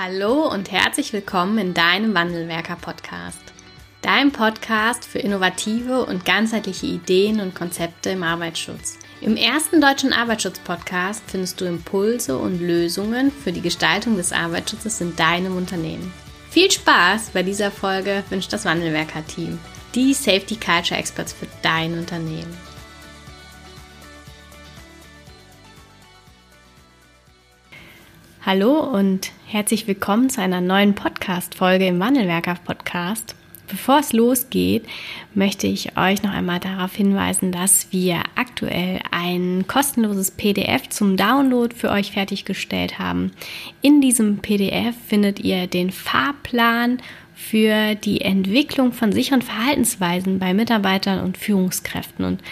Hallo und herzlich willkommen in deinem Wandelwerker-Podcast. Dein Podcast für innovative und ganzheitliche Ideen und Konzepte im Arbeitsschutz. Im ersten deutschen Arbeitsschutz-Podcast findest du Impulse und Lösungen für die Gestaltung des Arbeitsschutzes in deinem Unternehmen. Viel Spaß bei dieser Folge wünscht das Wandelwerker-Team, die Safety Culture Experts für dein Unternehmen. Hallo und herzlich willkommen zu einer neuen Podcast-Folge im Wandelwerker Podcast. Bevor es losgeht, möchte ich euch noch einmal darauf hinweisen, dass wir aktuell ein kostenloses PDF zum Download für euch fertiggestellt haben. In diesem PDF findet ihr den Fahrplan für die Entwicklung von sicheren Verhaltensweisen bei Mitarbeitern und Führungskräften. Und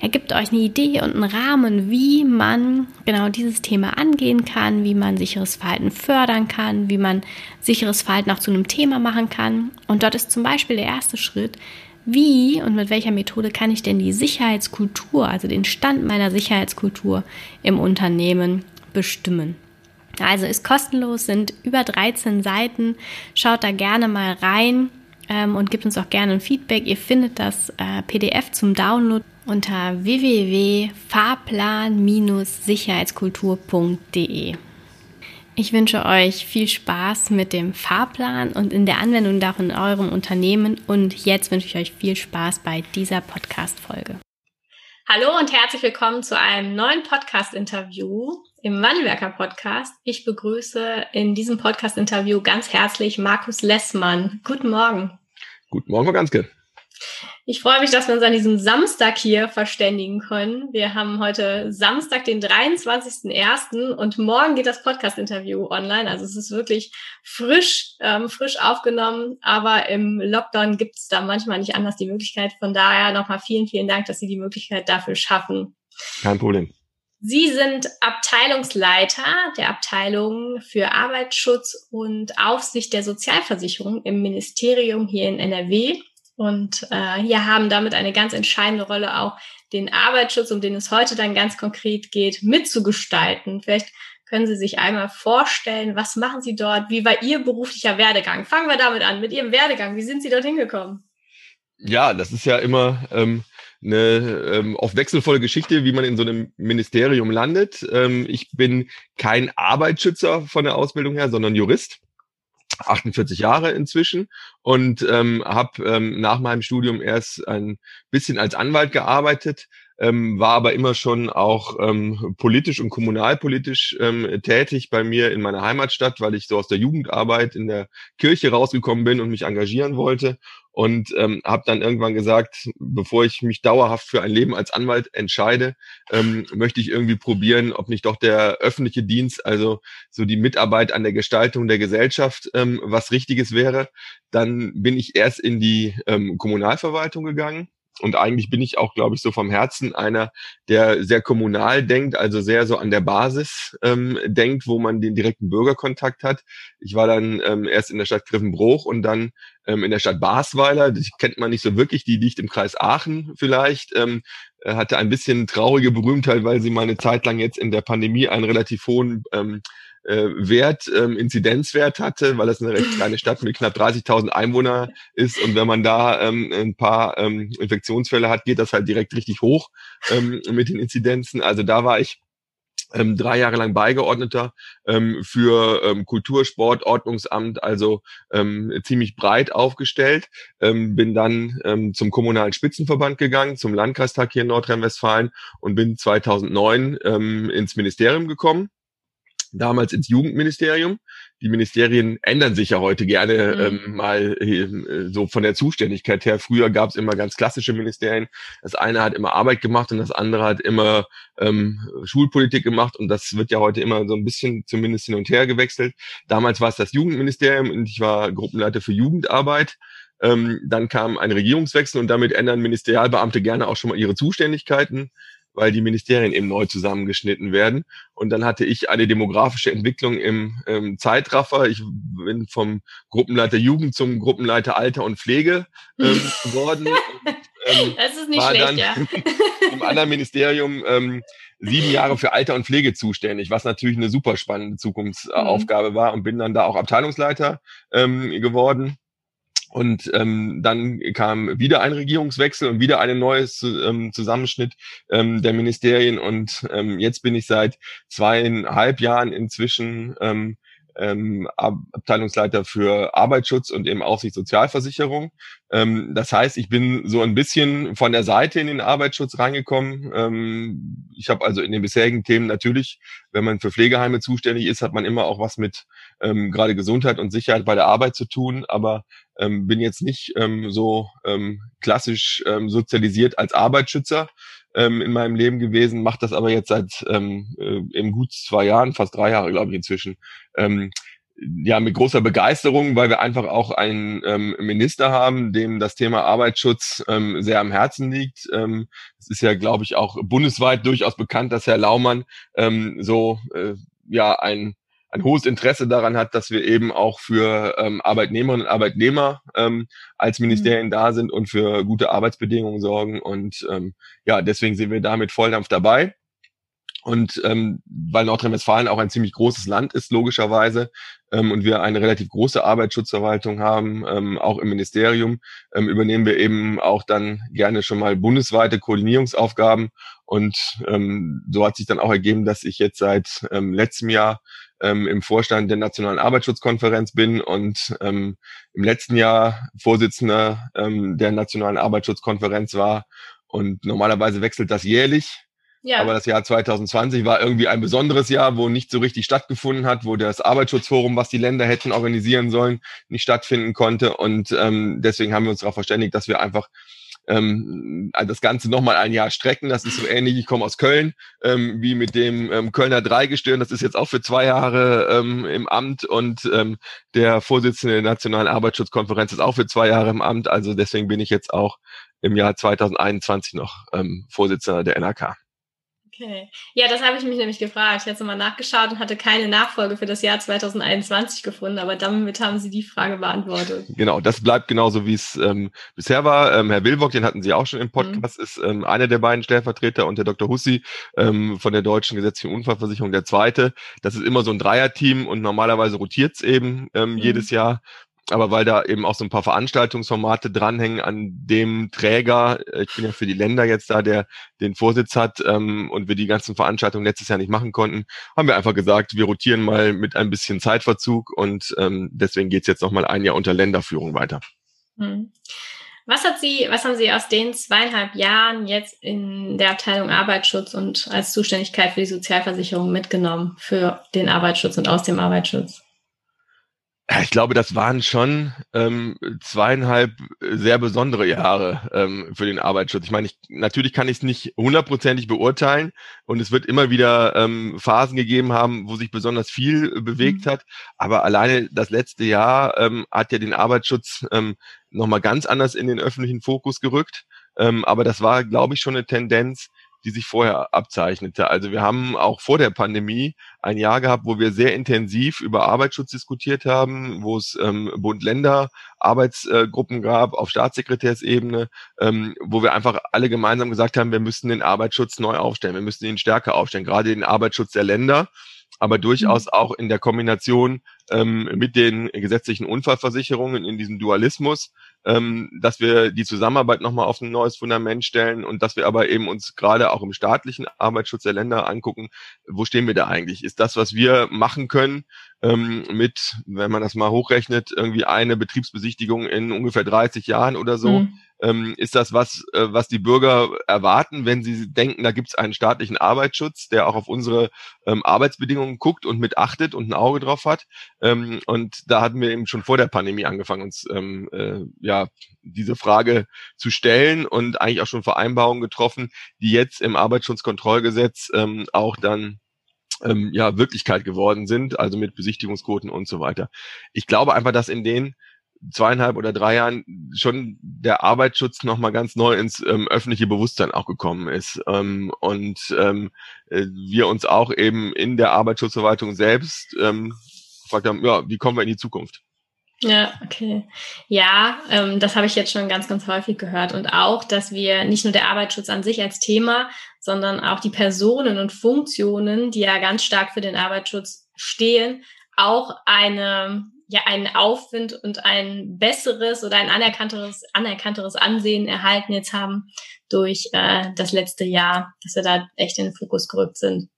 er gibt euch eine Idee und einen Rahmen, wie man genau dieses Thema angehen kann, wie man sicheres Verhalten fördern kann, wie man sicheres Verhalten auch zu einem Thema machen kann. Und dort ist zum Beispiel der erste Schritt, wie und mit welcher Methode kann ich denn die Sicherheitskultur, also den Stand meiner Sicherheitskultur im Unternehmen bestimmen. Also ist kostenlos, sind über 13 Seiten. Schaut da gerne mal rein ähm, und gebt uns auch gerne ein Feedback. Ihr findet das äh, PDF zum Download unter www.fahrplan-sicherheitskultur.de. Ich wünsche euch viel Spaß mit dem Fahrplan und in der Anwendung davon in eurem Unternehmen. Und jetzt wünsche ich euch viel Spaß bei dieser Podcast-Folge. Hallo und herzlich willkommen zu einem neuen Podcast-Interview im Wandelwerker Podcast. Ich begrüße in diesem Podcast-Interview ganz herzlich Markus Lessmann. Guten Morgen. Guten Morgen, Frau Ganske. Ich freue mich, dass wir uns an diesem Samstag hier verständigen können. Wir haben heute Samstag, den 23.01. und morgen geht das Podcast-Interview online. Also es ist wirklich frisch, ähm, frisch aufgenommen, aber im Lockdown gibt es da manchmal nicht anders die Möglichkeit. Von daher nochmal vielen, vielen Dank, dass Sie die Möglichkeit dafür schaffen. Kein Problem. Sie sind Abteilungsleiter der Abteilung für Arbeitsschutz und Aufsicht der Sozialversicherung im Ministerium hier in NRW. Und äh, hier haben damit eine ganz entscheidende Rolle auch den Arbeitsschutz, um den es heute dann ganz konkret geht, mitzugestalten. Vielleicht können Sie sich einmal vorstellen, was machen Sie dort? Wie war Ihr beruflicher Werdegang? Fangen wir damit an, mit Ihrem Werdegang. Wie sind Sie dorthin gekommen? Ja, das ist ja immer ähm, eine ähm, oft wechselvolle Geschichte, wie man in so einem Ministerium landet. Ähm, ich bin kein Arbeitsschützer von der Ausbildung her, sondern Jurist. 48 Jahre inzwischen und ähm, habe ähm, nach meinem Studium erst ein bisschen als Anwalt gearbeitet, ähm, war aber immer schon auch ähm, politisch und kommunalpolitisch ähm, tätig bei mir in meiner Heimatstadt, weil ich so aus der Jugendarbeit in der Kirche rausgekommen bin und mich engagieren wollte und ähm, habe dann irgendwann gesagt, bevor ich mich dauerhaft für ein Leben als Anwalt entscheide, ähm, möchte ich irgendwie probieren, ob nicht doch der öffentliche Dienst, also so die Mitarbeit an der Gestaltung der Gesellschaft, ähm, was Richtiges wäre. Dann bin ich erst in die ähm, Kommunalverwaltung gegangen und eigentlich bin ich auch, glaube ich, so vom Herzen einer, der sehr kommunal denkt, also sehr so an der Basis ähm, denkt, wo man den direkten Bürgerkontakt hat. Ich war dann ähm, erst in der Stadt Griffenbruch und dann ähm, in der Stadt Basweiler. Die kennt man nicht so wirklich, die liegt im Kreis Aachen vielleicht. Ähm, äh, hatte ein bisschen traurige Berühmtheit, weil sie mal eine Zeit lang jetzt in der Pandemie einen relativ hohen ähm, äh, Wert, ähm, Inzidenzwert hatte, weil das eine recht kleine Stadt mit knapp 30.000 Einwohner ist. Und wenn man da ähm, ein paar ähm, Infektionsfälle hat, geht das halt direkt richtig hoch ähm, mit den Inzidenzen. Also da war ich ähm, drei Jahre lang Beigeordneter ähm, für ähm, Kultur, Sport, Ordnungsamt, also ähm, ziemlich breit aufgestellt. Ähm, bin dann ähm, zum kommunalen Spitzenverband gegangen, zum Landkreistag hier in Nordrhein-Westfalen und bin 2009 ähm, ins Ministerium gekommen damals ins Jugendministerium. Die Ministerien ändern sich ja heute gerne mhm. ähm, mal äh, so von der Zuständigkeit her. Früher gab es immer ganz klassische Ministerien. Das eine hat immer Arbeit gemacht und das andere hat immer ähm, Schulpolitik gemacht und das wird ja heute immer so ein bisschen zumindest hin und her gewechselt. Damals war es das Jugendministerium und ich war Gruppenleiter für Jugendarbeit. Ähm, dann kam ein Regierungswechsel und damit ändern Ministerialbeamte gerne auch schon mal ihre Zuständigkeiten weil die Ministerien eben neu zusammengeschnitten werden. Und dann hatte ich eine demografische Entwicklung im, im Zeitraffer. Ich bin vom Gruppenleiter Jugend zum Gruppenleiter Alter und Pflege ähm, geworden. und, Ähm, das ist nicht schlecht, ja. Im anderen Ministerium ähm, sieben Jahre für Alter und Pflege zuständig, was natürlich eine super spannende Zukunftsaufgabe mhm. war und bin dann da auch Abteilungsleiter ähm, geworden. Und ähm, dann kam wieder ein Regierungswechsel und wieder ein neues ähm, Zusammenschnitt ähm, der Ministerien. Und ähm, jetzt bin ich seit zweieinhalb Jahren inzwischen ähm, ähm, Abteilungsleiter für Arbeitsschutz und eben Aufsicht Sozialversicherung. Ähm, das heißt, ich bin so ein bisschen von der Seite in den Arbeitsschutz reingekommen. Ähm, ich habe also in den bisherigen Themen natürlich, wenn man für Pflegeheime zuständig ist, hat man immer auch was mit ähm, gerade Gesundheit und Sicherheit bei der Arbeit zu tun, aber ähm, bin jetzt nicht ähm, so ähm, klassisch ähm, sozialisiert als Arbeitsschützer, ähm, in meinem Leben gewesen, mache das aber jetzt seit ähm, äh, eben gut zwei Jahren, fast drei Jahre, glaube ich, inzwischen. Ähm, ja, mit großer Begeisterung, weil wir einfach auch einen ähm, Minister haben, dem das Thema Arbeitsschutz ähm, sehr am Herzen liegt. Ähm, es ist ja, glaube ich, auch bundesweit durchaus bekannt, dass Herr Laumann ähm, so äh, ja ein ein hohes Interesse daran hat, dass wir eben auch für ähm, Arbeitnehmerinnen und Arbeitnehmer ähm, als. Ministerien mhm. da sind und für gute Arbeitsbedingungen sorgen. Und ähm, ja, deswegen sind wir da mit Volldampf dabei. Und ähm, weil Nordrhein-Westfalen auch ein ziemlich großes Land ist, logischerweise, ähm, und wir eine relativ große Arbeitsschutzverwaltung haben, ähm, auch im Ministerium, ähm, übernehmen wir eben auch dann gerne schon mal bundesweite Koordinierungsaufgaben. Und ähm, so hat sich dann auch ergeben, dass ich jetzt seit ähm, letztem Jahr ähm, im Vorstand der Nationalen Arbeitsschutzkonferenz bin und ähm, im letzten Jahr Vorsitzender ähm, der Nationalen Arbeitsschutzkonferenz war. Und normalerweise wechselt das jährlich. Ja. Aber das Jahr 2020 war irgendwie ein besonderes Jahr, wo nicht so richtig stattgefunden hat, wo das Arbeitsschutzforum, was die Länder hätten organisieren sollen, nicht stattfinden konnte. Und ähm, deswegen haben wir uns darauf verständigt, dass wir einfach ähm, also das Ganze nochmal ein Jahr strecken. Das ist so ähnlich, ich komme aus Köln, ähm, wie mit dem ähm, Kölner Dreigestirn. Das ist jetzt auch für zwei Jahre ähm, im Amt und ähm, der Vorsitzende der Nationalen Arbeitsschutzkonferenz ist auch für zwei Jahre im Amt. Also deswegen bin ich jetzt auch im Jahr 2021 noch ähm, Vorsitzender der NRK. Okay. Ja, das habe ich mich nämlich gefragt. Ich hatte mal nachgeschaut und hatte keine Nachfolge für das Jahr 2021 gefunden, aber damit haben Sie die Frage beantwortet. Genau, das bleibt genauso, wie es ähm, bisher war. Ähm, Herr Wilbock, den hatten Sie auch schon im Podcast, mhm. ist ähm, einer der beiden Stellvertreter und der Dr. Hussi ähm, von der Deutschen Gesetzlichen Unfallversicherung der zweite. Das ist immer so ein Dreierteam und normalerweise rotiert es eben ähm, mhm. jedes Jahr aber weil da eben auch so ein paar Veranstaltungsformate dranhängen an dem Träger, äh, ich bin ja für die Länder jetzt da, der den Vorsitz hat ähm, und wir die ganzen Veranstaltungen letztes Jahr nicht machen konnten, haben wir einfach gesagt, wir rotieren mal mit ein bisschen Zeitverzug und ähm, deswegen geht's jetzt nochmal ein Jahr unter Länderführung weiter. Hm. Was hat Sie, was haben Sie aus den zweieinhalb Jahren jetzt in der Abteilung Arbeitsschutz und als Zuständigkeit für die Sozialversicherung mitgenommen für den Arbeitsschutz und aus dem Arbeitsschutz? Ich glaube, das waren schon ähm, zweieinhalb sehr besondere Jahre ähm, für den Arbeitsschutz. Ich meine, ich, natürlich kann ich es nicht hundertprozentig beurteilen und es wird immer wieder ähm, Phasen gegeben haben, wo sich besonders viel bewegt mhm. hat. Aber alleine das letzte Jahr ähm, hat ja den Arbeitsschutz ähm, nochmal ganz anders in den öffentlichen Fokus gerückt. Ähm, aber das war, glaube ich, schon eine Tendenz, die sich vorher abzeichnete. Also wir haben auch vor der Pandemie ein Jahr gehabt, wo wir sehr intensiv über Arbeitsschutz diskutiert haben, wo es ähm, Bund-Länder Arbeitsgruppen gab auf Staatssekretärsebene, ähm, wo wir einfach alle gemeinsam gesagt haben, wir müssen den Arbeitsschutz neu aufstellen, wir müssen ihn stärker aufstellen, gerade den Arbeitsschutz der Länder aber durchaus mhm. auch in der Kombination ähm, mit den gesetzlichen Unfallversicherungen in diesem Dualismus, ähm, dass wir die Zusammenarbeit nochmal auf ein neues Fundament stellen und dass wir aber eben uns gerade auch im staatlichen Arbeitsschutz der Länder angucken, wo stehen wir da eigentlich? Ist das, was wir machen können, ähm, mit, wenn man das mal hochrechnet, irgendwie eine Betriebsbesichtigung in ungefähr 30 Jahren oder so, mhm ähm, ist das was, äh, was die Bürger erwarten, wenn sie denken, da gibt es einen staatlichen Arbeitsschutz, der auch auf unsere ähm, Arbeitsbedingungen guckt und mit achtet und ein Auge drauf hat. Ähm, und da hatten wir eben schon vor der Pandemie angefangen, uns ähm, äh, ja diese Frage zu stellen und eigentlich auch schon Vereinbarungen getroffen, die jetzt im Arbeitsschutzkontrollgesetz ähm, auch dann ähm, ja Wirklichkeit geworden sind, also mit Besichtigungsquoten und so weiter. Ich glaube einfach, dass in den zweieinhalb oder drei Jahren schon der Arbeitsschutz nochmal ganz neu ins ähm, öffentliche Bewusstsein auch gekommen ist. Ähm, und ähm, äh, wir uns auch eben in der Arbeitsschutzverwaltung selbst ähm, gefragt haben, ja, wie kommen wir in die Zukunft? Ja, okay. Ja, ähm, das habe ich jetzt schon ganz, ganz häufig gehört. Und auch, dass wir nicht nur der Arbeitsschutz an sich als Thema, sondern auch die Personen und Funktionen, die ja ganz stark für den Arbeitsschutz stehen, auch eine, ja, einen Aufwind und ein besseres oder ein anerkannteres, anerkannteres Ansehen erhalten jetzt haben durch äh, das letzte Jahr, dass wir da echt in den Fokus gerückt sind.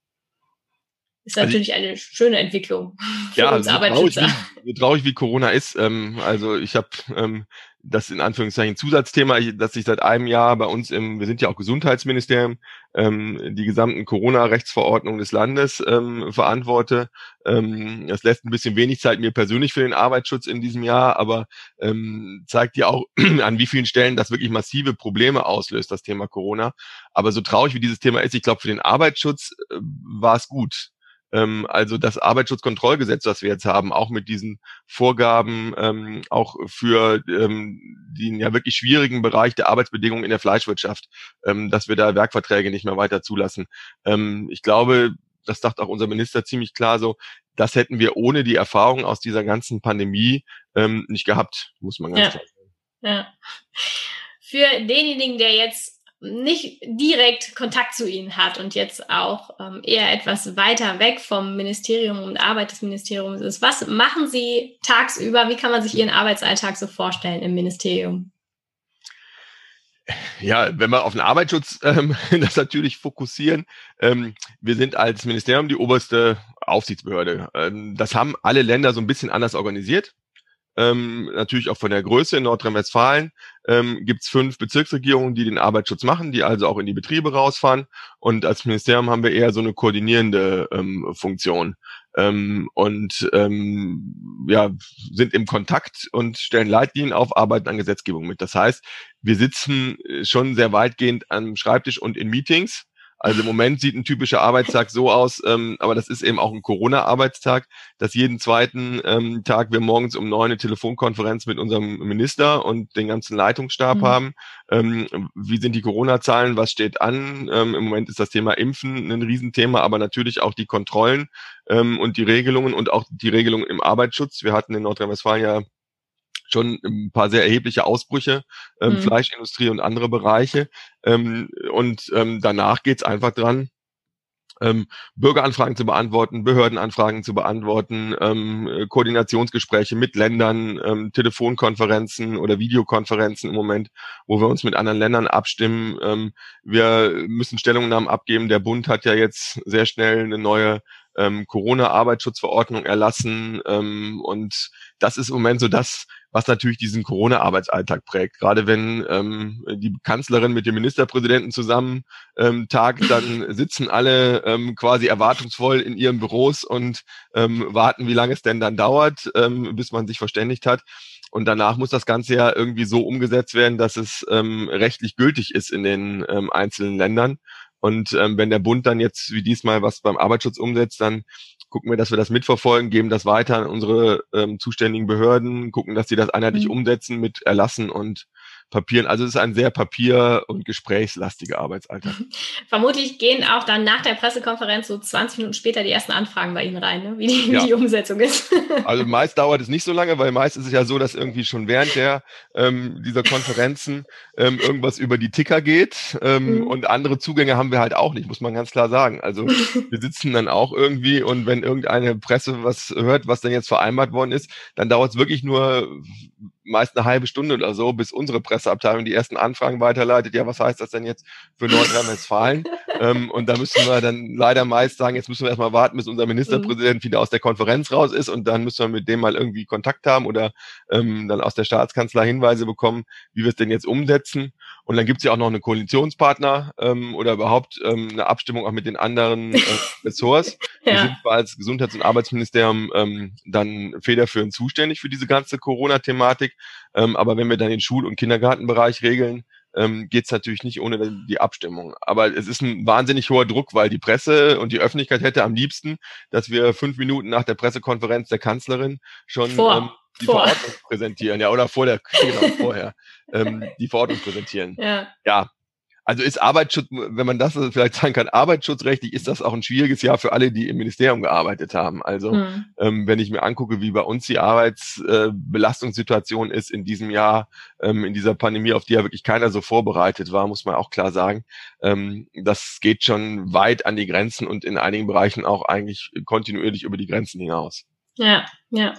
Ist also natürlich eine schöne Entwicklung für ja, uns so Arbeitsschützer. Traurig wie, so traurig wie Corona ist. Ähm, also ich habe ähm, das in Anführungszeichen Zusatzthema, das ich seit einem Jahr bei uns im, wir sind ja auch Gesundheitsministerium, ähm, die gesamten Corona-Rechtsverordnungen des Landes ähm, verantworte. Ähm, das lässt ein bisschen wenig Zeit mir persönlich für den Arbeitsschutz in diesem Jahr, aber ähm, zeigt ja auch, an wie vielen Stellen das wirklich massive Probleme auslöst, das Thema Corona. Aber so traurig wie dieses Thema ist, ich glaube, für den Arbeitsschutz äh, war es gut also das Arbeitsschutzkontrollgesetz, was wir jetzt haben, auch mit diesen Vorgaben, ähm, auch für ähm, den ja wirklich schwierigen Bereich der Arbeitsbedingungen in der Fleischwirtschaft, ähm, dass wir da Werkverträge nicht mehr weiter zulassen. Ähm, ich glaube, das sagt auch unser Minister ziemlich klar so, das hätten wir ohne die Erfahrung aus dieser ganzen Pandemie ähm, nicht gehabt, muss man ganz ja. klar sagen. Ja. Für denjenigen, der jetzt nicht direkt Kontakt zu ihnen hat und jetzt auch ähm, eher etwas weiter weg vom Ministerium und Arbeit des Ministeriums ist. Was machen Sie tagsüber? Wie kann man sich Ihren Arbeitsalltag so vorstellen im Ministerium? Ja, wenn wir auf den Arbeitsschutz ähm, das natürlich fokussieren, ähm, wir sind als Ministerium die oberste Aufsichtsbehörde. Ähm, das haben alle Länder so ein bisschen anders organisiert ähm, natürlich auch von der Größe in Nordrhein-Westfalen ähm, gibt es fünf Bezirksregierungen, die den Arbeitsschutz machen, die also auch in die Betriebe rausfahren. Und als Ministerium haben wir eher so eine koordinierende ähm, Funktion ähm, und ähm, ja sind im Kontakt und stellen Leitlinien auf, arbeiten an Gesetzgebung mit. Das heißt, wir sitzen schon sehr weitgehend am Schreibtisch und in Meetings also im Moment sieht ein typischer Arbeitstag so aus, ähm, aber das ist eben auch ein Corona-Arbeitstag, dass jeden zweiten ähm, Tag wir morgens um neun eine Telefonkonferenz mit unserem Minister und den ganzen Leitungsstab mhm. haben. Ähm, wie sind die Corona-Zahlen? Was steht an? Ähm, Im Moment ist das Thema Impfen ein Riesenthema, aber natürlich auch die Kontrollen ähm, und die Regelungen und auch die Regelungen im Arbeitsschutz. Wir hatten in Nordrhein-Westfalen ja schon ein paar sehr erhebliche Ausbrüche, ähm, mhm. Fleischindustrie und andere Bereiche. Ähm, und ähm, danach geht's einfach dran, ähm, Bürgeranfragen zu beantworten, Behördenanfragen zu beantworten, ähm, Koordinationsgespräche mit Ländern, ähm, Telefonkonferenzen oder Videokonferenzen im Moment, wo wir uns mit anderen Ländern abstimmen. Ähm, wir müssen Stellungnahmen abgeben. Der Bund hat ja jetzt sehr schnell eine neue ähm, Corona-Arbeitsschutzverordnung erlassen ähm, und das ist im Moment so das, was natürlich diesen Corona-Arbeitsalltag prägt. Gerade wenn ähm, die Kanzlerin mit dem Ministerpräsidenten zusammen ähm, tagt, dann sitzen alle ähm, quasi erwartungsvoll in ihren Büros und ähm, warten, wie lange es denn dann dauert, ähm, bis man sich verständigt hat. Und danach muss das Ganze ja irgendwie so umgesetzt werden, dass es ähm, rechtlich gültig ist in den ähm, einzelnen Ländern. Und ähm, wenn der Bund dann jetzt wie diesmal was beim Arbeitsschutz umsetzt, dann gucken wir, dass wir das mitverfolgen, geben das weiter an unsere ähm, zuständigen Behörden, gucken, dass sie das einheitlich mhm. umsetzen mit Erlassen und Papieren. Also es ist ein sehr papier- und gesprächslastiger Arbeitsalltag. Vermutlich gehen auch dann nach der Pressekonferenz so 20 Minuten später die ersten Anfragen bei Ihnen rein, ne? wie, die, ja. wie die Umsetzung ist. also meist dauert es nicht so lange, weil meist ist es ja so, dass irgendwie schon während der ähm, dieser Konferenzen ähm, irgendwas über die Ticker geht ähm, mhm. und andere Zugänge haben wir halt auch nicht, muss man ganz klar sagen. Also wir sitzen dann auch irgendwie und wenn irgendeine Presse was hört, was dann jetzt vereinbart worden ist, dann dauert es wirklich nur meist eine halbe Stunde oder so, bis unsere Presseabteilung die ersten Anfragen weiterleitet. Ja, was heißt das denn jetzt für Nordrhein-Westfalen? ähm, und da müssen wir dann leider meist sagen, jetzt müssen wir erstmal warten, bis unser Ministerpräsident mhm. wieder aus der Konferenz raus ist und dann müssen wir mit dem mal irgendwie Kontakt haben oder ähm, dann aus der Staatskanzlei Hinweise bekommen, wie wir es denn jetzt umsetzen. Und dann gibt es ja auch noch eine Koalitionspartner ähm, oder überhaupt ähm, eine Abstimmung auch mit den anderen äh, Ressorts. ja. Wir sind als Gesundheits- und Arbeitsministerium ähm, dann federführend zuständig für diese ganze Corona-Thematik. Ähm, aber wenn wir dann den Schul- und Kindergartenbereich regeln, ähm, geht es natürlich nicht ohne die Abstimmung. Aber es ist ein wahnsinnig hoher Druck, weil die Presse und die Öffentlichkeit hätte am liebsten, dass wir fünf Minuten nach der Pressekonferenz der Kanzlerin schon Vor. Ähm, die vor. Verordnung präsentieren, ja, oder vor der, genau, vorher, ähm, die Verordnung präsentieren. Ja. ja. Also ist Arbeitsschutz, wenn man das vielleicht sagen kann, arbeitsschutzrechtlich ist das auch ein schwieriges Jahr für alle, die im Ministerium gearbeitet haben. Also mhm. ähm, wenn ich mir angucke, wie bei uns die Arbeitsbelastungssituation äh, ist in diesem Jahr, ähm, in dieser Pandemie, auf die ja wirklich keiner so vorbereitet war, muss man auch klar sagen, ähm, das geht schon weit an die Grenzen und in einigen Bereichen auch eigentlich kontinuierlich über die Grenzen hinaus. Ja, ja.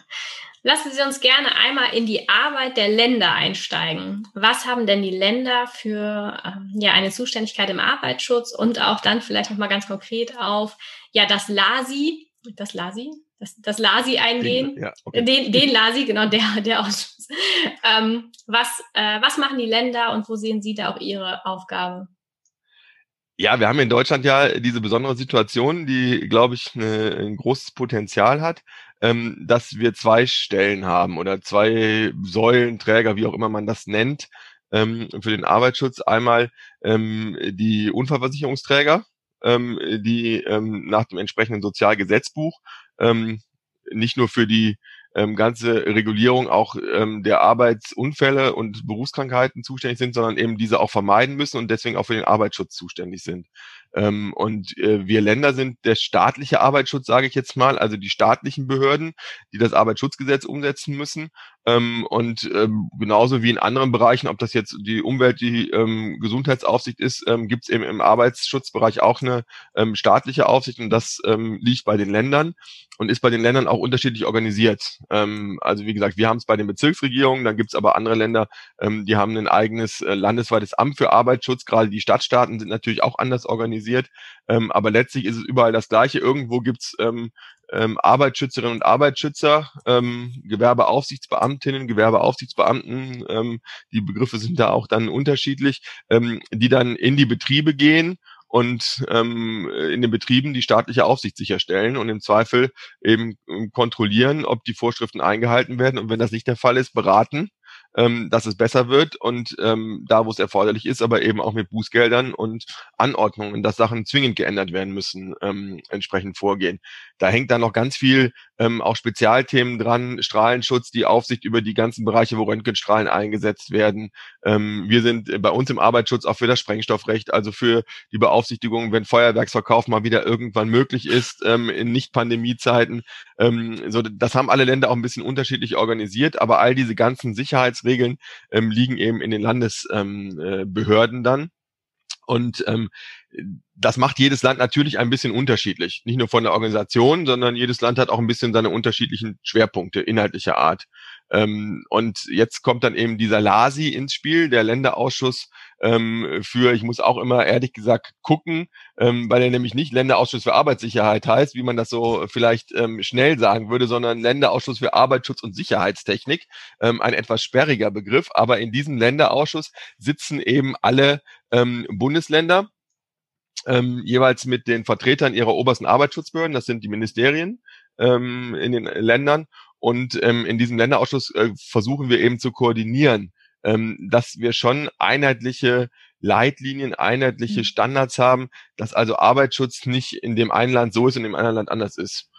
Lassen Sie uns gerne einmal in die Arbeit der Länder einsteigen. Was haben denn die Länder für ähm, ja eine Zuständigkeit im Arbeitsschutz und auch dann vielleicht noch mal ganz konkret auf ja das LASI, das LASI, das, das LASI eingehen, den, ja, okay. den, den LASI, genau der der Ausschuss. Ähm, was äh, was machen die Länder und wo sehen Sie da auch Ihre Aufgabe? Ja, wir haben in Deutschland ja diese besondere Situation, die, glaube ich, eine, ein großes Potenzial hat ähm, dass wir zwei Stellen haben oder zwei Säulenträger, wie auch immer man das nennt, ähm, für den Arbeitsschutz. Einmal ähm, die Unfallversicherungsträger, ähm, die ähm, nach dem entsprechenden Sozialgesetzbuch ähm, nicht nur für die ähm, ganze Regulierung auch ähm, der Arbeitsunfälle und Berufskrankheiten zuständig sind, sondern eben diese auch vermeiden müssen und deswegen auch für den Arbeitsschutz zuständig sind. Ähm, und äh, wir Länder sind der staatliche Arbeitsschutz, sage ich jetzt mal, also die staatlichen Behörden, die das Arbeitsschutzgesetz umsetzen müssen. Ähm, und ähm, genauso wie in anderen Bereichen, ob das jetzt die Umwelt, die ähm, Gesundheitsaufsicht ist, ähm, gibt es eben im Arbeitsschutzbereich auch eine ähm, staatliche Aufsicht und das ähm, liegt bei den Ländern und ist bei den Ländern auch unterschiedlich organisiert. Ähm, also wie gesagt, wir haben es bei den Bezirksregierungen, dann gibt es aber andere Länder, ähm, die haben ein eigenes äh, landesweites Amt für Arbeitsschutz. Gerade die Stadtstaaten sind natürlich auch anders organisiert, ähm, aber letztlich ist es überall das Gleiche. Irgendwo gibt's ähm, ähm, Arbeitsschützerinnen und Arbeitsschützer, ähm, Gewerbeaufsichtsbeamtinnen, Gewerbeaufsichtsbeamten, ähm, die Begriffe sind da auch dann unterschiedlich, ähm, die dann in die Betriebe gehen und ähm, in den Betrieben die staatliche Aufsicht sicherstellen und im Zweifel eben ähm, kontrollieren, ob die Vorschriften eingehalten werden und wenn das nicht der Fall ist, beraten ähm, dass es besser wird und ähm, da, wo es erforderlich ist, aber eben auch mit Bußgeldern und Anordnungen, dass Sachen zwingend geändert werden müssen, ähm, entsprechend vorgehen. Da hängt dann noch ganz viel ähm, auch Spezialthemen dran, Strahlenschutz, die Aufsicht über die ganzen Bereiche, wo Röntgenstrahlen eingesetzt werden. Ähm, wir sind bei uns im Arbeitsschutz auch für das Sprengstoffrecht, also für die Beaufsichtigung, wenn Feuerwerksverkauf mal wieder irgendwann möglich ist, ähm, in Nicht-Pandemie-Zeiten. Ähm, so, das haben alle Länder auch ein bisschen unterschiedlich organisiert, aber all diese ganzen Sicherheitsregeln ähm, liegen eben in den Landesbehörden ähm, äh, dann. Und ähm, das macht jedes Land natürlich ein bisschen unterschiedlich. Nicht nur von der Organisation, sondern jedes Land hat auch ein bisschen seine unterschiedlichen Schwerpunkte inhaltlicher Art. Ähm, und jetzt kommt dann eben dieser LASI ins Spiel, der Länderausschuss ähm, für, ich muss auch immer ehrlich gesagt gucken, ähm, weil er nämlich nicht Länderausschuss für Arbeitssicherheit heißt, wie man das so vielleicht ähm, schnell sagen würde, sondern Länderausschuss für Arbeitsschutz und Sicherheitstechnik, ähm, ein etwas sperriger Begriff. Aber in diesem Länderausschuss sitzen eben alle ähm, Bundesländer ähm, jeweils mit den Vertretern ihrer obersten Arbeitsschutzbehörden, das sind die Ministerien ähm, in den Ländern. Und ähm, in diesem Länderausschuss äh, versuchen wir eben zu koordinieren, ähm, dass wir schon einheitliche Leitlinien, einheitliche mhm. Standards haben, dass also Arbeitsschutz nicht in dem einen Land so ist und im anderen Land anders ist.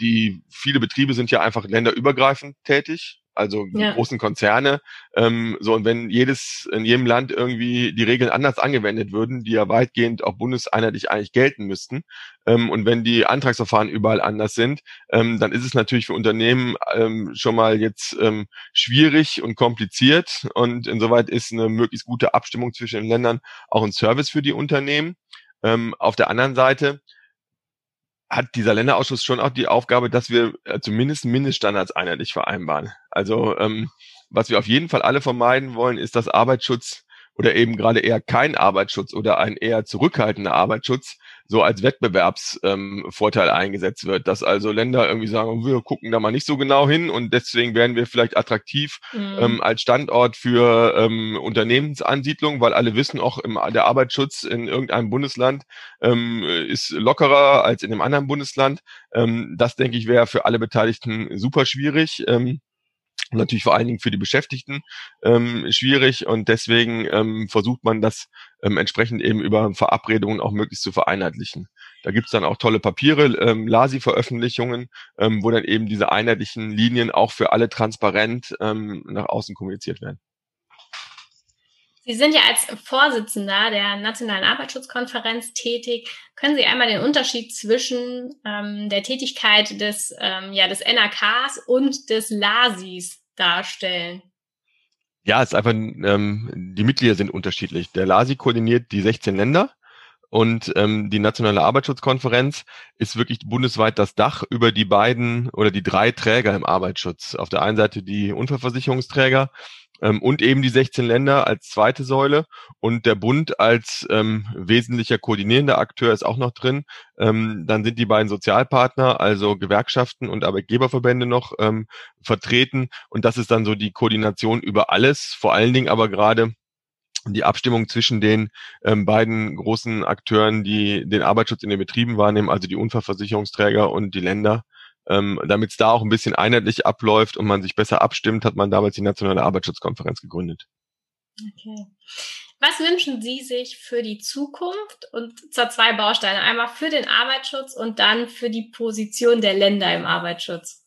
Die viele Betriebe sind ja einfach länderübergreifend tätig also ja. großen Konzerne. Ähm, so und wenn jedes in jedem Land irgendwie die Regeln anders angewendet würden, die ja weitgehend auch bundeseinheitlich eigentlich gelten müssten, ähm, und wenn die Antragsverfahren überall anders sind, ähm, dann ist es natürlich für Unternehmen ähm, schon mal jetzt ähm, schwierig und kompliziert. Und insoweit ist eine möglichst gute Abstimmung zwischen den Ländern auch ein Service für die Unternehmen. Ähm, auf der anderen Seite hat dieser Länderausschuss schon auch die Aufgabe, dass wir äh, zumindest Mindeststandards einheitlich vereinbaren. Also ähm, was wir auf jeden Fall alle vermeiden wollen, ist, dass Arbeitsschutz oder eben gerade eher kein Arbeitsschutz oder ein eher zurückhaltender Arbeitsschutz so als Wettbewerbsvorteil ähm, eingesetzt wird, dass also Länder irgendwie sagen, wir gucken da mal nicht so genau hin und deswegen werden wir vielleicht attraktiv mhm. ähm, als Standort für ähm, Unternehmensansiedlung, weil alle wissen auch im, der Arbeitsschutz in irgendeinem Bundesland ähm, ist lockerer als in einem anderen Bundesland. Ähm, das denke ich wäre für alle Beteiligten super schwierig. Ähm, und natürlich vor allen Dingen für die Beschäftigten ähm, schwierig und deswegen ähm, versucht man das ähm, entsprechend eben über Verabredungen auch möglichst zu vereinheitlichen. Da gibt's dann auch tolle Papiere, ähm, LASI-Veröffentlichungen, ähm, wo dann eben diese einheitlichen Linien auch für alle transparent ähm, nach außen kommuniziert werden. Sie sind ja als Vorsitzender der Nationalen Arbeitsschutzkonferenz tätig. Können Sie einmal den Unterschied zwischen ähm, der Tätigkeit des, ähm, ja, des NAKs und des LASIs darstellen? Ja, es ist einfach, ähm, die Mitglieder sind unterschiedlich. Der LASI koordiniert die 16 Länder und ähm, die Nationale Arbeitsschutzkonferenz ist wirklich bundesweit das Dach über die beiden oder die drei Träger im Arbeitsschutz. Auf der einen Seite die Unfallversicherungsträger ähm, und eben die 16 Länder als zweite Säule und der Bund als ähm, wesentlicher koordinierender Akteur ist auch noch drin. Ähm, dann sind die beiden Sozialpartner, also Gewerkschaften und Arbeitgeberverbände noch ähm, vertreten und das ist dann so die Koordination über alles, vor allen Dingen aber gerade die Abstimmung zwischen den ähm, beiden großen Akteuren, die den Arbeitsschutz in den Betrieben wahrnehmen, also die Unfallversicherungsträger und die Länder. Ähm, Damit es da auch ein bisschen einheitlich abläuft und man sich besser abstimmt, hat man damals die Nationale Arbeitsschutzkonferenz gegründet. Okay. Was wünschen Sie sich für die Zukunft und zwar zwei Bausteine? Einmal für den Arbeitsschutz und dann für die Position der Länder im Arbeitsschutz.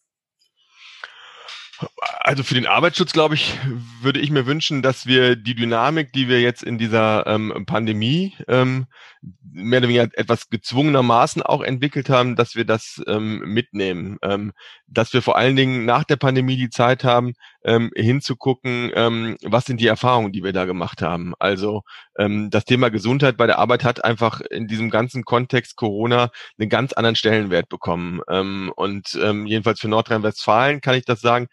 Also für den Arbeitsschutz, glaube ich, würde ich mir wünschen, dass wir die Dynamik, die wir jetzt in dieser ähm, Pandemie ähm, mehr oder weniger etwas gezwungenermaßen auch entwickelt haben, dass wir das ähm, mitnehmen. Ähm, dass wir vor allen Dingen nach der Pandemie die Zeit haben, ähm, hinzugucken, ähm, was sind die Erfahrungen, die wir da gemacht haben. Also ähm, das Thema Gesundheit bei der Arbeit hat einfach in diesem ganzen Kontext Corona einen ganz anderen Stellenwert bekommen. Ähm, und ähm, jedenfalls für Nordrhein-Westfalen kann ich das sagen,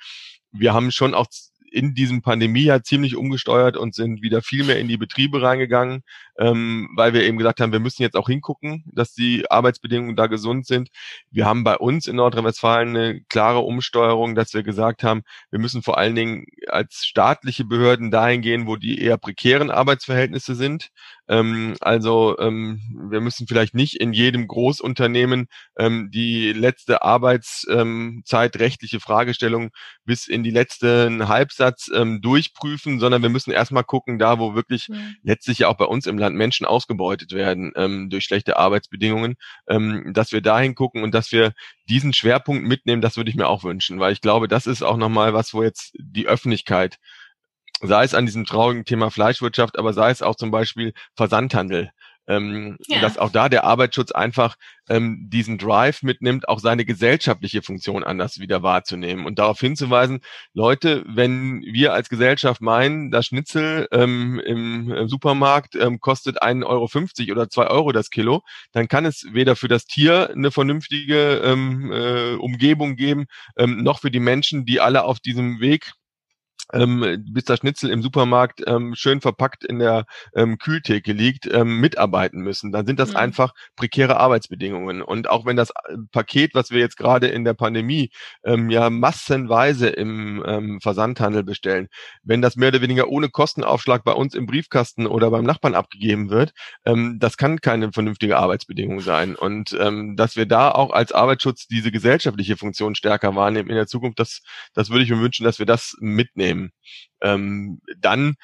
wir haben schon auch in diesem Pandemiejahr ziemlich umgesteuert und sind wieder viel mehr in die Betriebe reingegangen, ähm, weil wir eben gesagt haben, wir müssen jetzt auch hingucken, dass die Arbeitsbedingungen da gesund sind. Wir haben bei uns in Nordrhein-Westfalen eine klare Umsteuerung, dass wir gesagt haben, wir müssen vor allen Dingen als staatliche Behörden dahin gehen, wo die eher prekären Arbeitsverhältnisse sind. Ähm, also ähm, wir müssen vielleicht nicht in jedem Großunternehmen ähm, die letzte Arbeitszeit rechtliche Fragestellung bis in die letzten Halbsatz ähm, durchprüfen, sondern wir müssen erstmal gucken, da wo wirklich mhm. letztlich ja auch bei uns im Land Menschen ausgebeutet werden ähm, durch schlechte Arbeitsbedingungen, ähm, dass wir dahin gucken und dass wir diesen Schwerpunkt mitnehmen, das würde ich mir auch wünschen, weil ich glaube, das ist auch nochmal was, wo jetzt die Öffentlichkeit sei es an diesem traurigen Thema Fleischwirtschaft, aber sei es auch zum Beispiel Versandhandel. Ähm, ja. dass auch da der Arbeitsschutz einfach ähm, diesen Drive mitnimmt, auch seine gesellschaftliche Funktion anders wieder wahrzunehmen und darauf hinzuweisen, Leute, wenn wir als Gesellschaft meinen, das Schnitzel ähm, im, im, Supermarkt ähm, kostet 1,50 Euro oder 2 Euro das Kilo, dann kann es weder für das Tier eine vernünftige ähm, äh, Umgebung geben, ähm, noch für die Menschen, die alle auf diesem Weg ähm, bis das Schnitzel im Supermarkt ähm, schön verpackt in der ähm, Kühltheke liegt, ähm, mitarbeiten müssen. Dann sind das mhm. einfach prekäre Arbeitsbedingungen. Und auch wenn das äh, Paket, was wir jetzt gerade in der Pandemie ähm, ja massenweise im ähm, Versandhandel bestellen, wenn das mehr oder weniger ohne Kostenaufschlag bei uns im Briefkasten oder beim Nachbarn abgegeben wird, ähm, das kann keine vernünftige Arbeitsbedingung sein. Und ähm, dass wir da auch als Arbeitsschutz diese gesellschaftliche Funktion stärker wahrnehmen in der Zukunft, das, das würde ich mir wünschen, dass wir das mitnehmen nehmen. Ähm, dann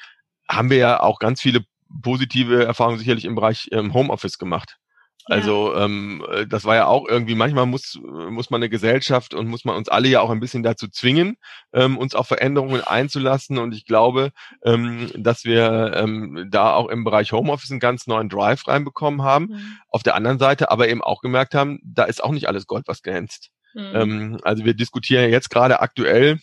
haben wir ja auch ganz viele positive Erfahrungen sicherlich im Bereich ähm, Homeoffice gemacht. Also ähm, äh, das war ja auch irgendwie, manchmal muss, muss man eine Gesellschaft und muss man uns alle ja auch ein bisschen dazu zwingen, ähm, uns auf Veränderungen einzulassen. Und ich glaube, ähm, dass wir ähm, da auch im Bereich Homeoffice einen ganz neuen Drive reinbekommen haben. Mhm. Auf der anderen Seite aber eben auch gemerkt haben, da ist auch nicht alles Gold, was glänzt. Mhm. Ähm, also wir diskutieren jetzt gerade aktuell,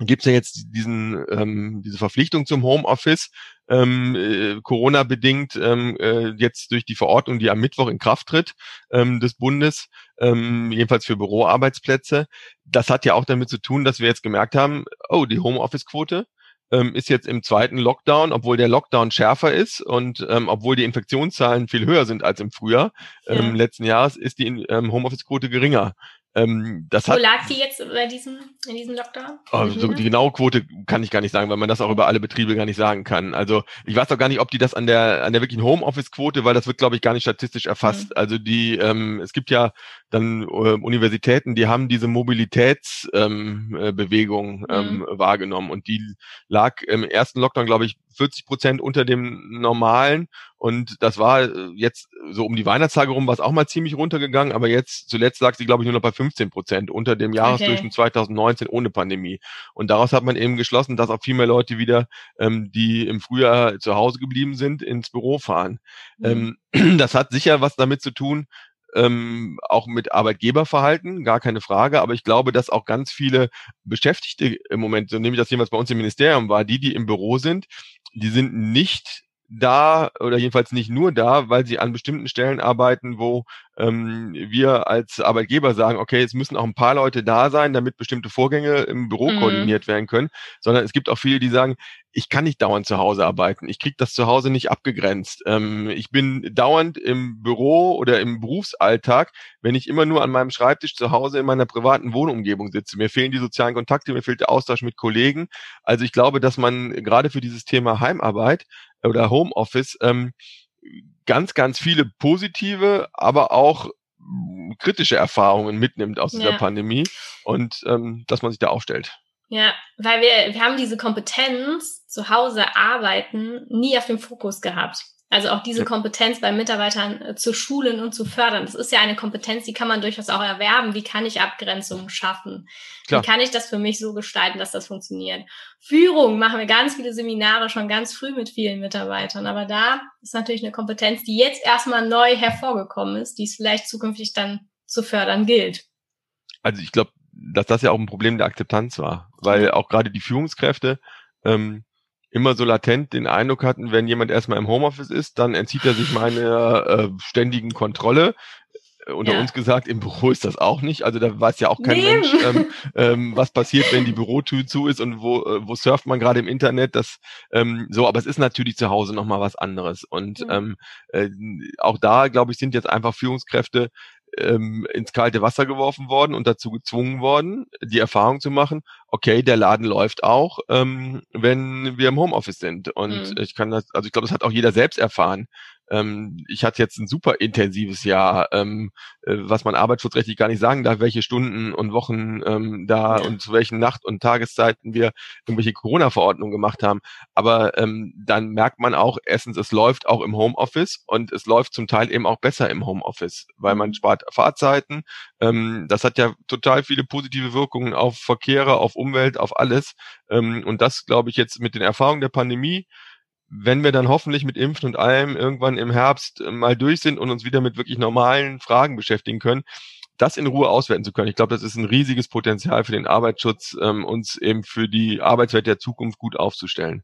gibt es ja jetzt diesen ähm, diese Verpflichtung zum Homeoffice ähm, äh, Corona bedingt ähm, äh, jetzt durch die Verordnung, die am Mittwoch in Kraft tritt ähm, des Bundes, ähm, jedenfalls für Büroarbeitsplätze. Das hat ja auch damit zu tun, dass wir jetzt gemerkt haben, oh, die Homeoffice-Quote ähm, ist jetzt im zweiten Lockdown, obwohl der Lockdown schärfer ist und ähm, obwohl die Infektionszahlen viel höher sind als im Frühjahr ähm, ja. letzten Jahres, ist die ähm, Homeoffice-Quote geringer. Ähm, das Wo hat, lag die jetzt bei diesem, in diesem Lockdown? Also die genaue Quote kann ich gar nicht sagen, weil man das auch über alle Betriebe gar nicht sagen kann. Also ich weiß auch gar nicht, ob die das an der an der wirklichen Homeoffice-Quote, weil das wird, glaube ich, gar nicht statistisch erfasst. Mhm. Also die, ähm, es gibt ja dann äh, Universitäten, die haben diese Mobilitätsbewegung ähm, äh, Bewegung, ähm, mhm. wahrgenommen und die lag im ersten Lockdown, glaube ich, 40 Prozent unter dem normalen. Und das war äh, jetzt so um die Weihnachtstage rum, war es auch mal ziemlich runtergegangen, aber jetzt zuletzt lag sie, glaube ich, nur noch bei 15 Prozent unter dem Jahresdurchschnitt okay. 2019 ohne Pandemie. Und daraus hat man eben geschlossen, dass auch viel mehr Leute wieder, ähm, die im Frühjahr zu Hause geblieben sind, ins Büro fahren. Mhm. Ähm, das hat sicher was damit zu tun, ähm, auch mit Arbeitgeberverhalten, gar keine Frage. Aber ich glaube, dass auch ganz viele Beschäftigte im Moment, so nehme ich das jemals bei uns im Ministerium war, die, die im Büro sind, die sind nicht da oder jedenfalls nicht nur da, weil sie an bestimmten Stellen arbeiten, wo ähm, wir als Arbeitgeber sagen, okay, es müssen auch ein paar Leute da sein, damit bestimmte Vorgänge im Büro mhm. koordiniert werden können, sondern es gibt auch viele, die sagen, ich kann nicht dauernd zu Hause arbeiten, ich kriege das zu Hause nicht abgegrenzt. Ähm, ich bin dauernd im Büro oder im Berufsalltag, wenn ich immer nur an meinem Schreibtisch zu Hause in meiner privaten Wohnumgebung sitze. Mir fehlen die sozialen Kontakte, mir fehlt der Austausch mit Kollegen. Also ich glaube, dass man gerade für dieses Thema Heimarbeit oder Homeoffice ähm, ganz, ganz viele positive, aber auch kritische Erfahrungen mitnimmt aus dieser ja. Pandemie und ähm, dass man sich da aufstellt. Ja, weil wir, wir haben diese Kompetenz zu Hause arbeiten nie auf dem Fokus gehabt. Also auch diese Kompetenz bei Mitarbeitern äh, zu schulen und zu fördern. Das ist ja eine Kompetenz, die kann man durchaus auch erwerben. Wie kann ich Abgrenzungen schaffen? Klar. Wie kann ich das für mich so gestalten, dass das funktioniert? Führung machen wir ganz viele Seminare schon ganz früh mit vielen Mitarbeitern. Aber da ist natürlich eine Kompetenz, die jetzt erstmal neu hervorgekommen ist, die es vielleicht zukünftig dann zu fördern gilt. Also ich glaube, dass das ja auch ein Problem der Akzeptanz war, weil auch gerade die Führungskräfte ähm, immer so latent den Eindruck hatten, wenn jemand erstmal im Homeoffice ist, dann entzieht er sich meiner äh, ständigen Kontrolle. Äh, unter ja. uns gesagt, im Büro ist das auch nicht. Also da weiß ja auch kein nee. Mensch, ähm, ähm, was passiert, wenn die Bürotür zu ist und wo, äh, wo surft man gerade im Internet. Das ähm, so, aber es ist natürlich zu Hause nochmal was anderes. Und mhm. ähm, äh, auch da, glaube ich, sind jetzt einfach Führungskräfte ähm, ins kalte Wasser geworfen worden und dazu gezwungen worden, die Erfahrung zu machen, okay, der Laden läuft auch, ähm, wenn wir im Homeoffice sind. Und mhm. ich kann das, also ich glaube, das hat auch jeder selbst erfahren. Ähm, ich hatte jetzt ein super intensives Jahr, ähm, äh, was man arbeitsschutzrechtlich gar nicht sagen darf, welche Stunden und Wochen ähm, da und zu welchen Nacht- und Tageszeiten wir irgendwelche Corona-Verordnungen gemacht haben. Aber ähm, dann merkt man auch, erstens, es läuft auch im Homeoffice und es läuft zum Teil eben auch besser im Homeoffice, weil man mhm. spart Fahrzeiten. Ähm, das hat ja total viele positive Wirkungen auf Verkehre, auf Umwelt, auf alles. Ähm, und das, glaube ich, jetzt mit den Erfahrungen der Pandemie wenn wir dann hoffentlich mit Impfen und allem irgendwann im Herbst äh, mal durch sind und uns wieder mit wirklich normalen Fragen beschäftigen können, das in Ruhe auswerten zu können. Ich glaube, das ist ein riesiges Potenzial für den Arbeitsschutz, ähm, uns eben für die Arbeitswelt der Zukunft gut aufzustellen.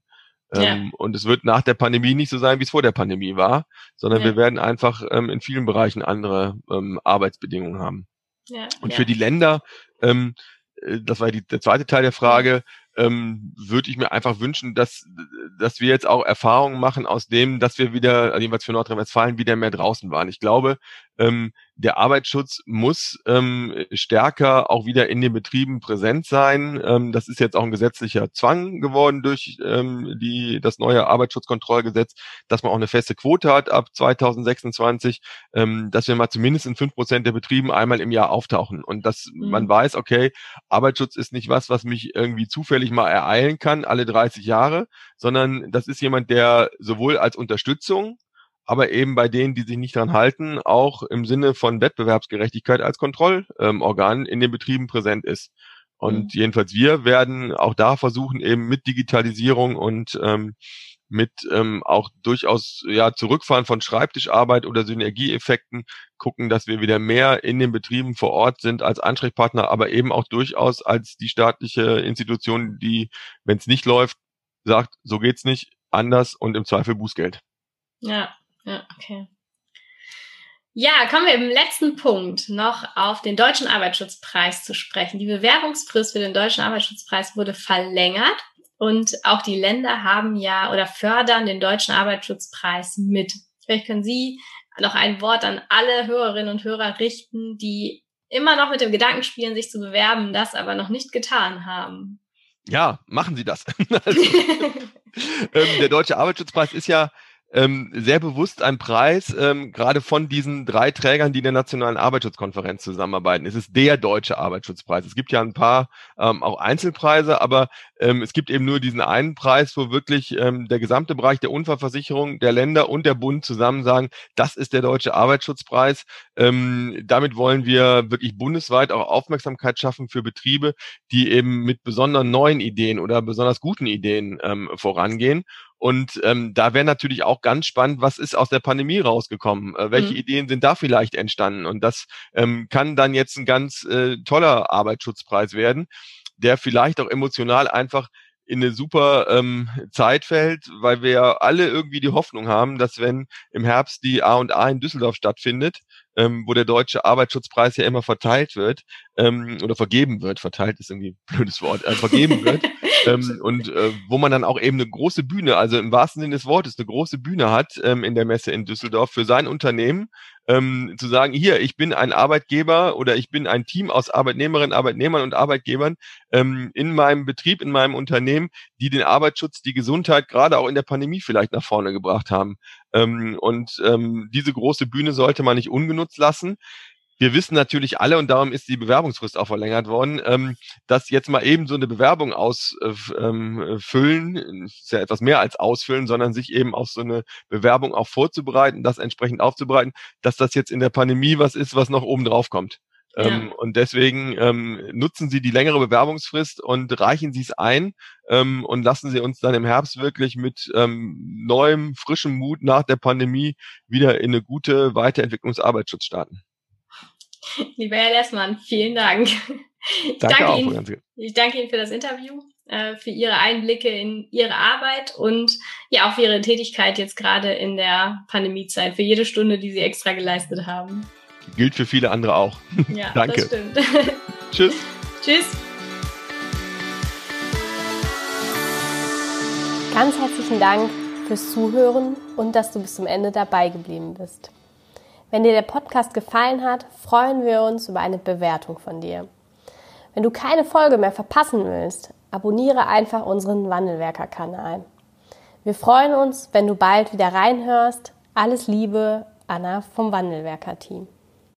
Ja. Ähm, und es wird nach der Pandemie nicht so sein, wie es vor der Pandemie war, sondern ja. wir werden einfach ähm, in vielen Bereichen andere ähm, Arbeitsbedingungen haben. Ja. Und für die Länder, ähm, äh, das war die, der zweite Teil der Frage, ähm, würde ich mir einfach wünschen, dass, dass wir jetzt auch Erfahrungen machen aus dem, dass wir wieder, jedenfalls für Nordrhein-Westfalen, wieder mehr draußen waren. Ich glaube, ähm, der Arbeitsschutz muss ähm, stärker auch wieder in den Betrieben präsent sein. Ähm, das ist jetzt auch ein gesetzlicher Zwang geworden durch ähm, die, das neue Arbeitsschutzkontrollgesetz, dass man auch eine feste Quote hat ab 2026, ähm, dass wir mal zumindest in fünf Prozent der Betrieben einmal im Jahr auftauchen und dass mhm. man weiß, okay, Arbeitsschutz ist nicht was, was mich irgendwie zufällig mal ereilen kann, alle 30 Jahre, sondern das ist jemand, der sowohl als Unterstützung aber eben bei denen, die sich nicht dran halten, auch im Sinne von Wettbewerbsgerechtigkeit als Kontrollorgan ähm, in den Betrieben präsent ist. Und mhm. jedenfalls wir werden auch da versuchen, eben mit Digitalisierung und ähm, mit ähm, auch durchaus ja Zurückfahren von Schreibtischarbeit oder Synergieeffekten gucken, dass wir wieder mehr in den Betrieben vor Ort sind als Ansprechpartner, aber eben auch durchaus als die staatliche Institution, die, wenn es nicht läuft, sagt, so geht's nicht, anders und im Zweifel Bußgeld. Ja, ja, okay. Ja, kommen wir im letzten Punkt noch auf den Deutschen Arbeitsschutzpreis zu sprechen. Die Bewerbungsfrist für den Deutschen Arbeitsschutzpreis wurde verlängert und auch die Länder haben ja oder fördern den Deutschen Arbeitsschutzpreis mit. Vielleicht können Sie noch ein Wort an alle Hörerinnen und Hörer richten, die immer noch mit dem Gedanken spielen, sich zu bewerben, das aber noch nicht getan haben. Ja, machen Sie das. also, ähm, der Deutsche Arbeitsschutzpreis ist ja ähm, sehr bewusst ein Preis, ähm, gerade von diesen drei Trägern, die in der Nationalen Arbeitsschutzkonferenz zusammenarbeiten. Es ist der deutsche Arbeitsschutzpreis. Es gibt ja ein paar ähm, auch Einzelpreise, aber ähm, es gibt eben nur diesen einen Preis, wo wirklich ähm, der gesamte Bereich der Unfallversicherung, der Länder und der Bund zusammen sagen, das ist der deutsche Arbeitsschutzpreis. Ähm, damit wollen wir wirklich bundesweit auch Aufmerksamkeit schaffen für Betriebe, die eben mit besonderen neuen Ideen oder besonders guten Ideen ähm, vorangehen. Und ähm, da wäre natürlich auch ganz spannend, was ist aus der Pandemie rausgekommen? Äh, welche mhm. Ideen sind da vielleicht entstanden? Und das ähm, kann dann jetzt ein ganz äh, toller Arbeitsschutzpreis werden, der vielleicht auch emotional einfach in eine super ähm, Zeit fällt, weil wir ja alle irgendwie die Hoffnung haben, dass wenn im Herbst die A und A in Düsseldorf stattfindet, ähm, wo der deutsche Arbeitsschutzpreis ja immer verteilt wird ähm, oder vergeben wird, verteilt ist irgendwie ein blödes Wort, äh, vergeben wird ähm, und äh, wo man dann auch eben eine große Bühne, also im wahrsten Sinne des Wortes, eine große Bühne hat ähm, in der Messe in Düsseldorf für sein Unternehmen, ähm, zu sagen, hier, ich bin ein Arbeitgeber oder ich bin ein Team aus Arbeitnehmerinnen, Arbeitnehmern und Arbeitgebern ähm, in meinem Betrieb, in meinem Unternehmen, die den Arbeitsschutz, die Gesundheit gerade auch in der Pandemie vielleicht nach vorne gebracht haben. Ähm, und ähm, diese große Bühne sollte man nicht ungenutzt lassen. Wir wissen natürlich alle, und darum ist die Bewerbungsfrist auch verlängert worden, ähm, dass jetzt mal eben so eine Bewerbung ausfüllen, äh, ist ja etwas mehr als ausfüllen, sondern sich eben auf so eine Bewerbung auch vorzubereiten, das entsprechend aufzubereiten, dass das jetzt in der Pandemie was ist, was noch oben drauf kommt. Ja. Ähm, und deswegen ähm, nutzen Sie die längere Bewerbungsfrist und reichen Sie es ein ähm, und lassen Sie uns dann im Herbst wirklich mit ähm, neuem, frischem Mut nach der Pandemie wieder in eine gute Weiterentwicklungsarbeitsschutz starten. Lieber Herr Lessmann, vielen Dank. Ich danke, danke Ihnen, ich danke Ihnen für das Interview, äh, für Ihre Einblicke in Ihre Arbeit und ja auch für Ihre Tätigkeit jetzt gerade in der Pandemiezeit, für jede Stunde, die Sie extra geleistet haben gilt für viele andere auch. Ja, Danke. Das stimmt. Tschüss. Tschüss. Ganz herzlichen Dank fürs Zuhören und dass du bis zum Ende dabei geblieben bist. Wenn dir der Podcast gefallen hat, freuen wir uns über eine Bewertung von dir. Wenn du keine Folge mehr verpassen willst, abonniere einfach unseren Wandelwerker-Kanal. Wir freuen uns, wenn du bald wieder reinhörst. Alles Liebe, Anna vom Wandelwerker-Team.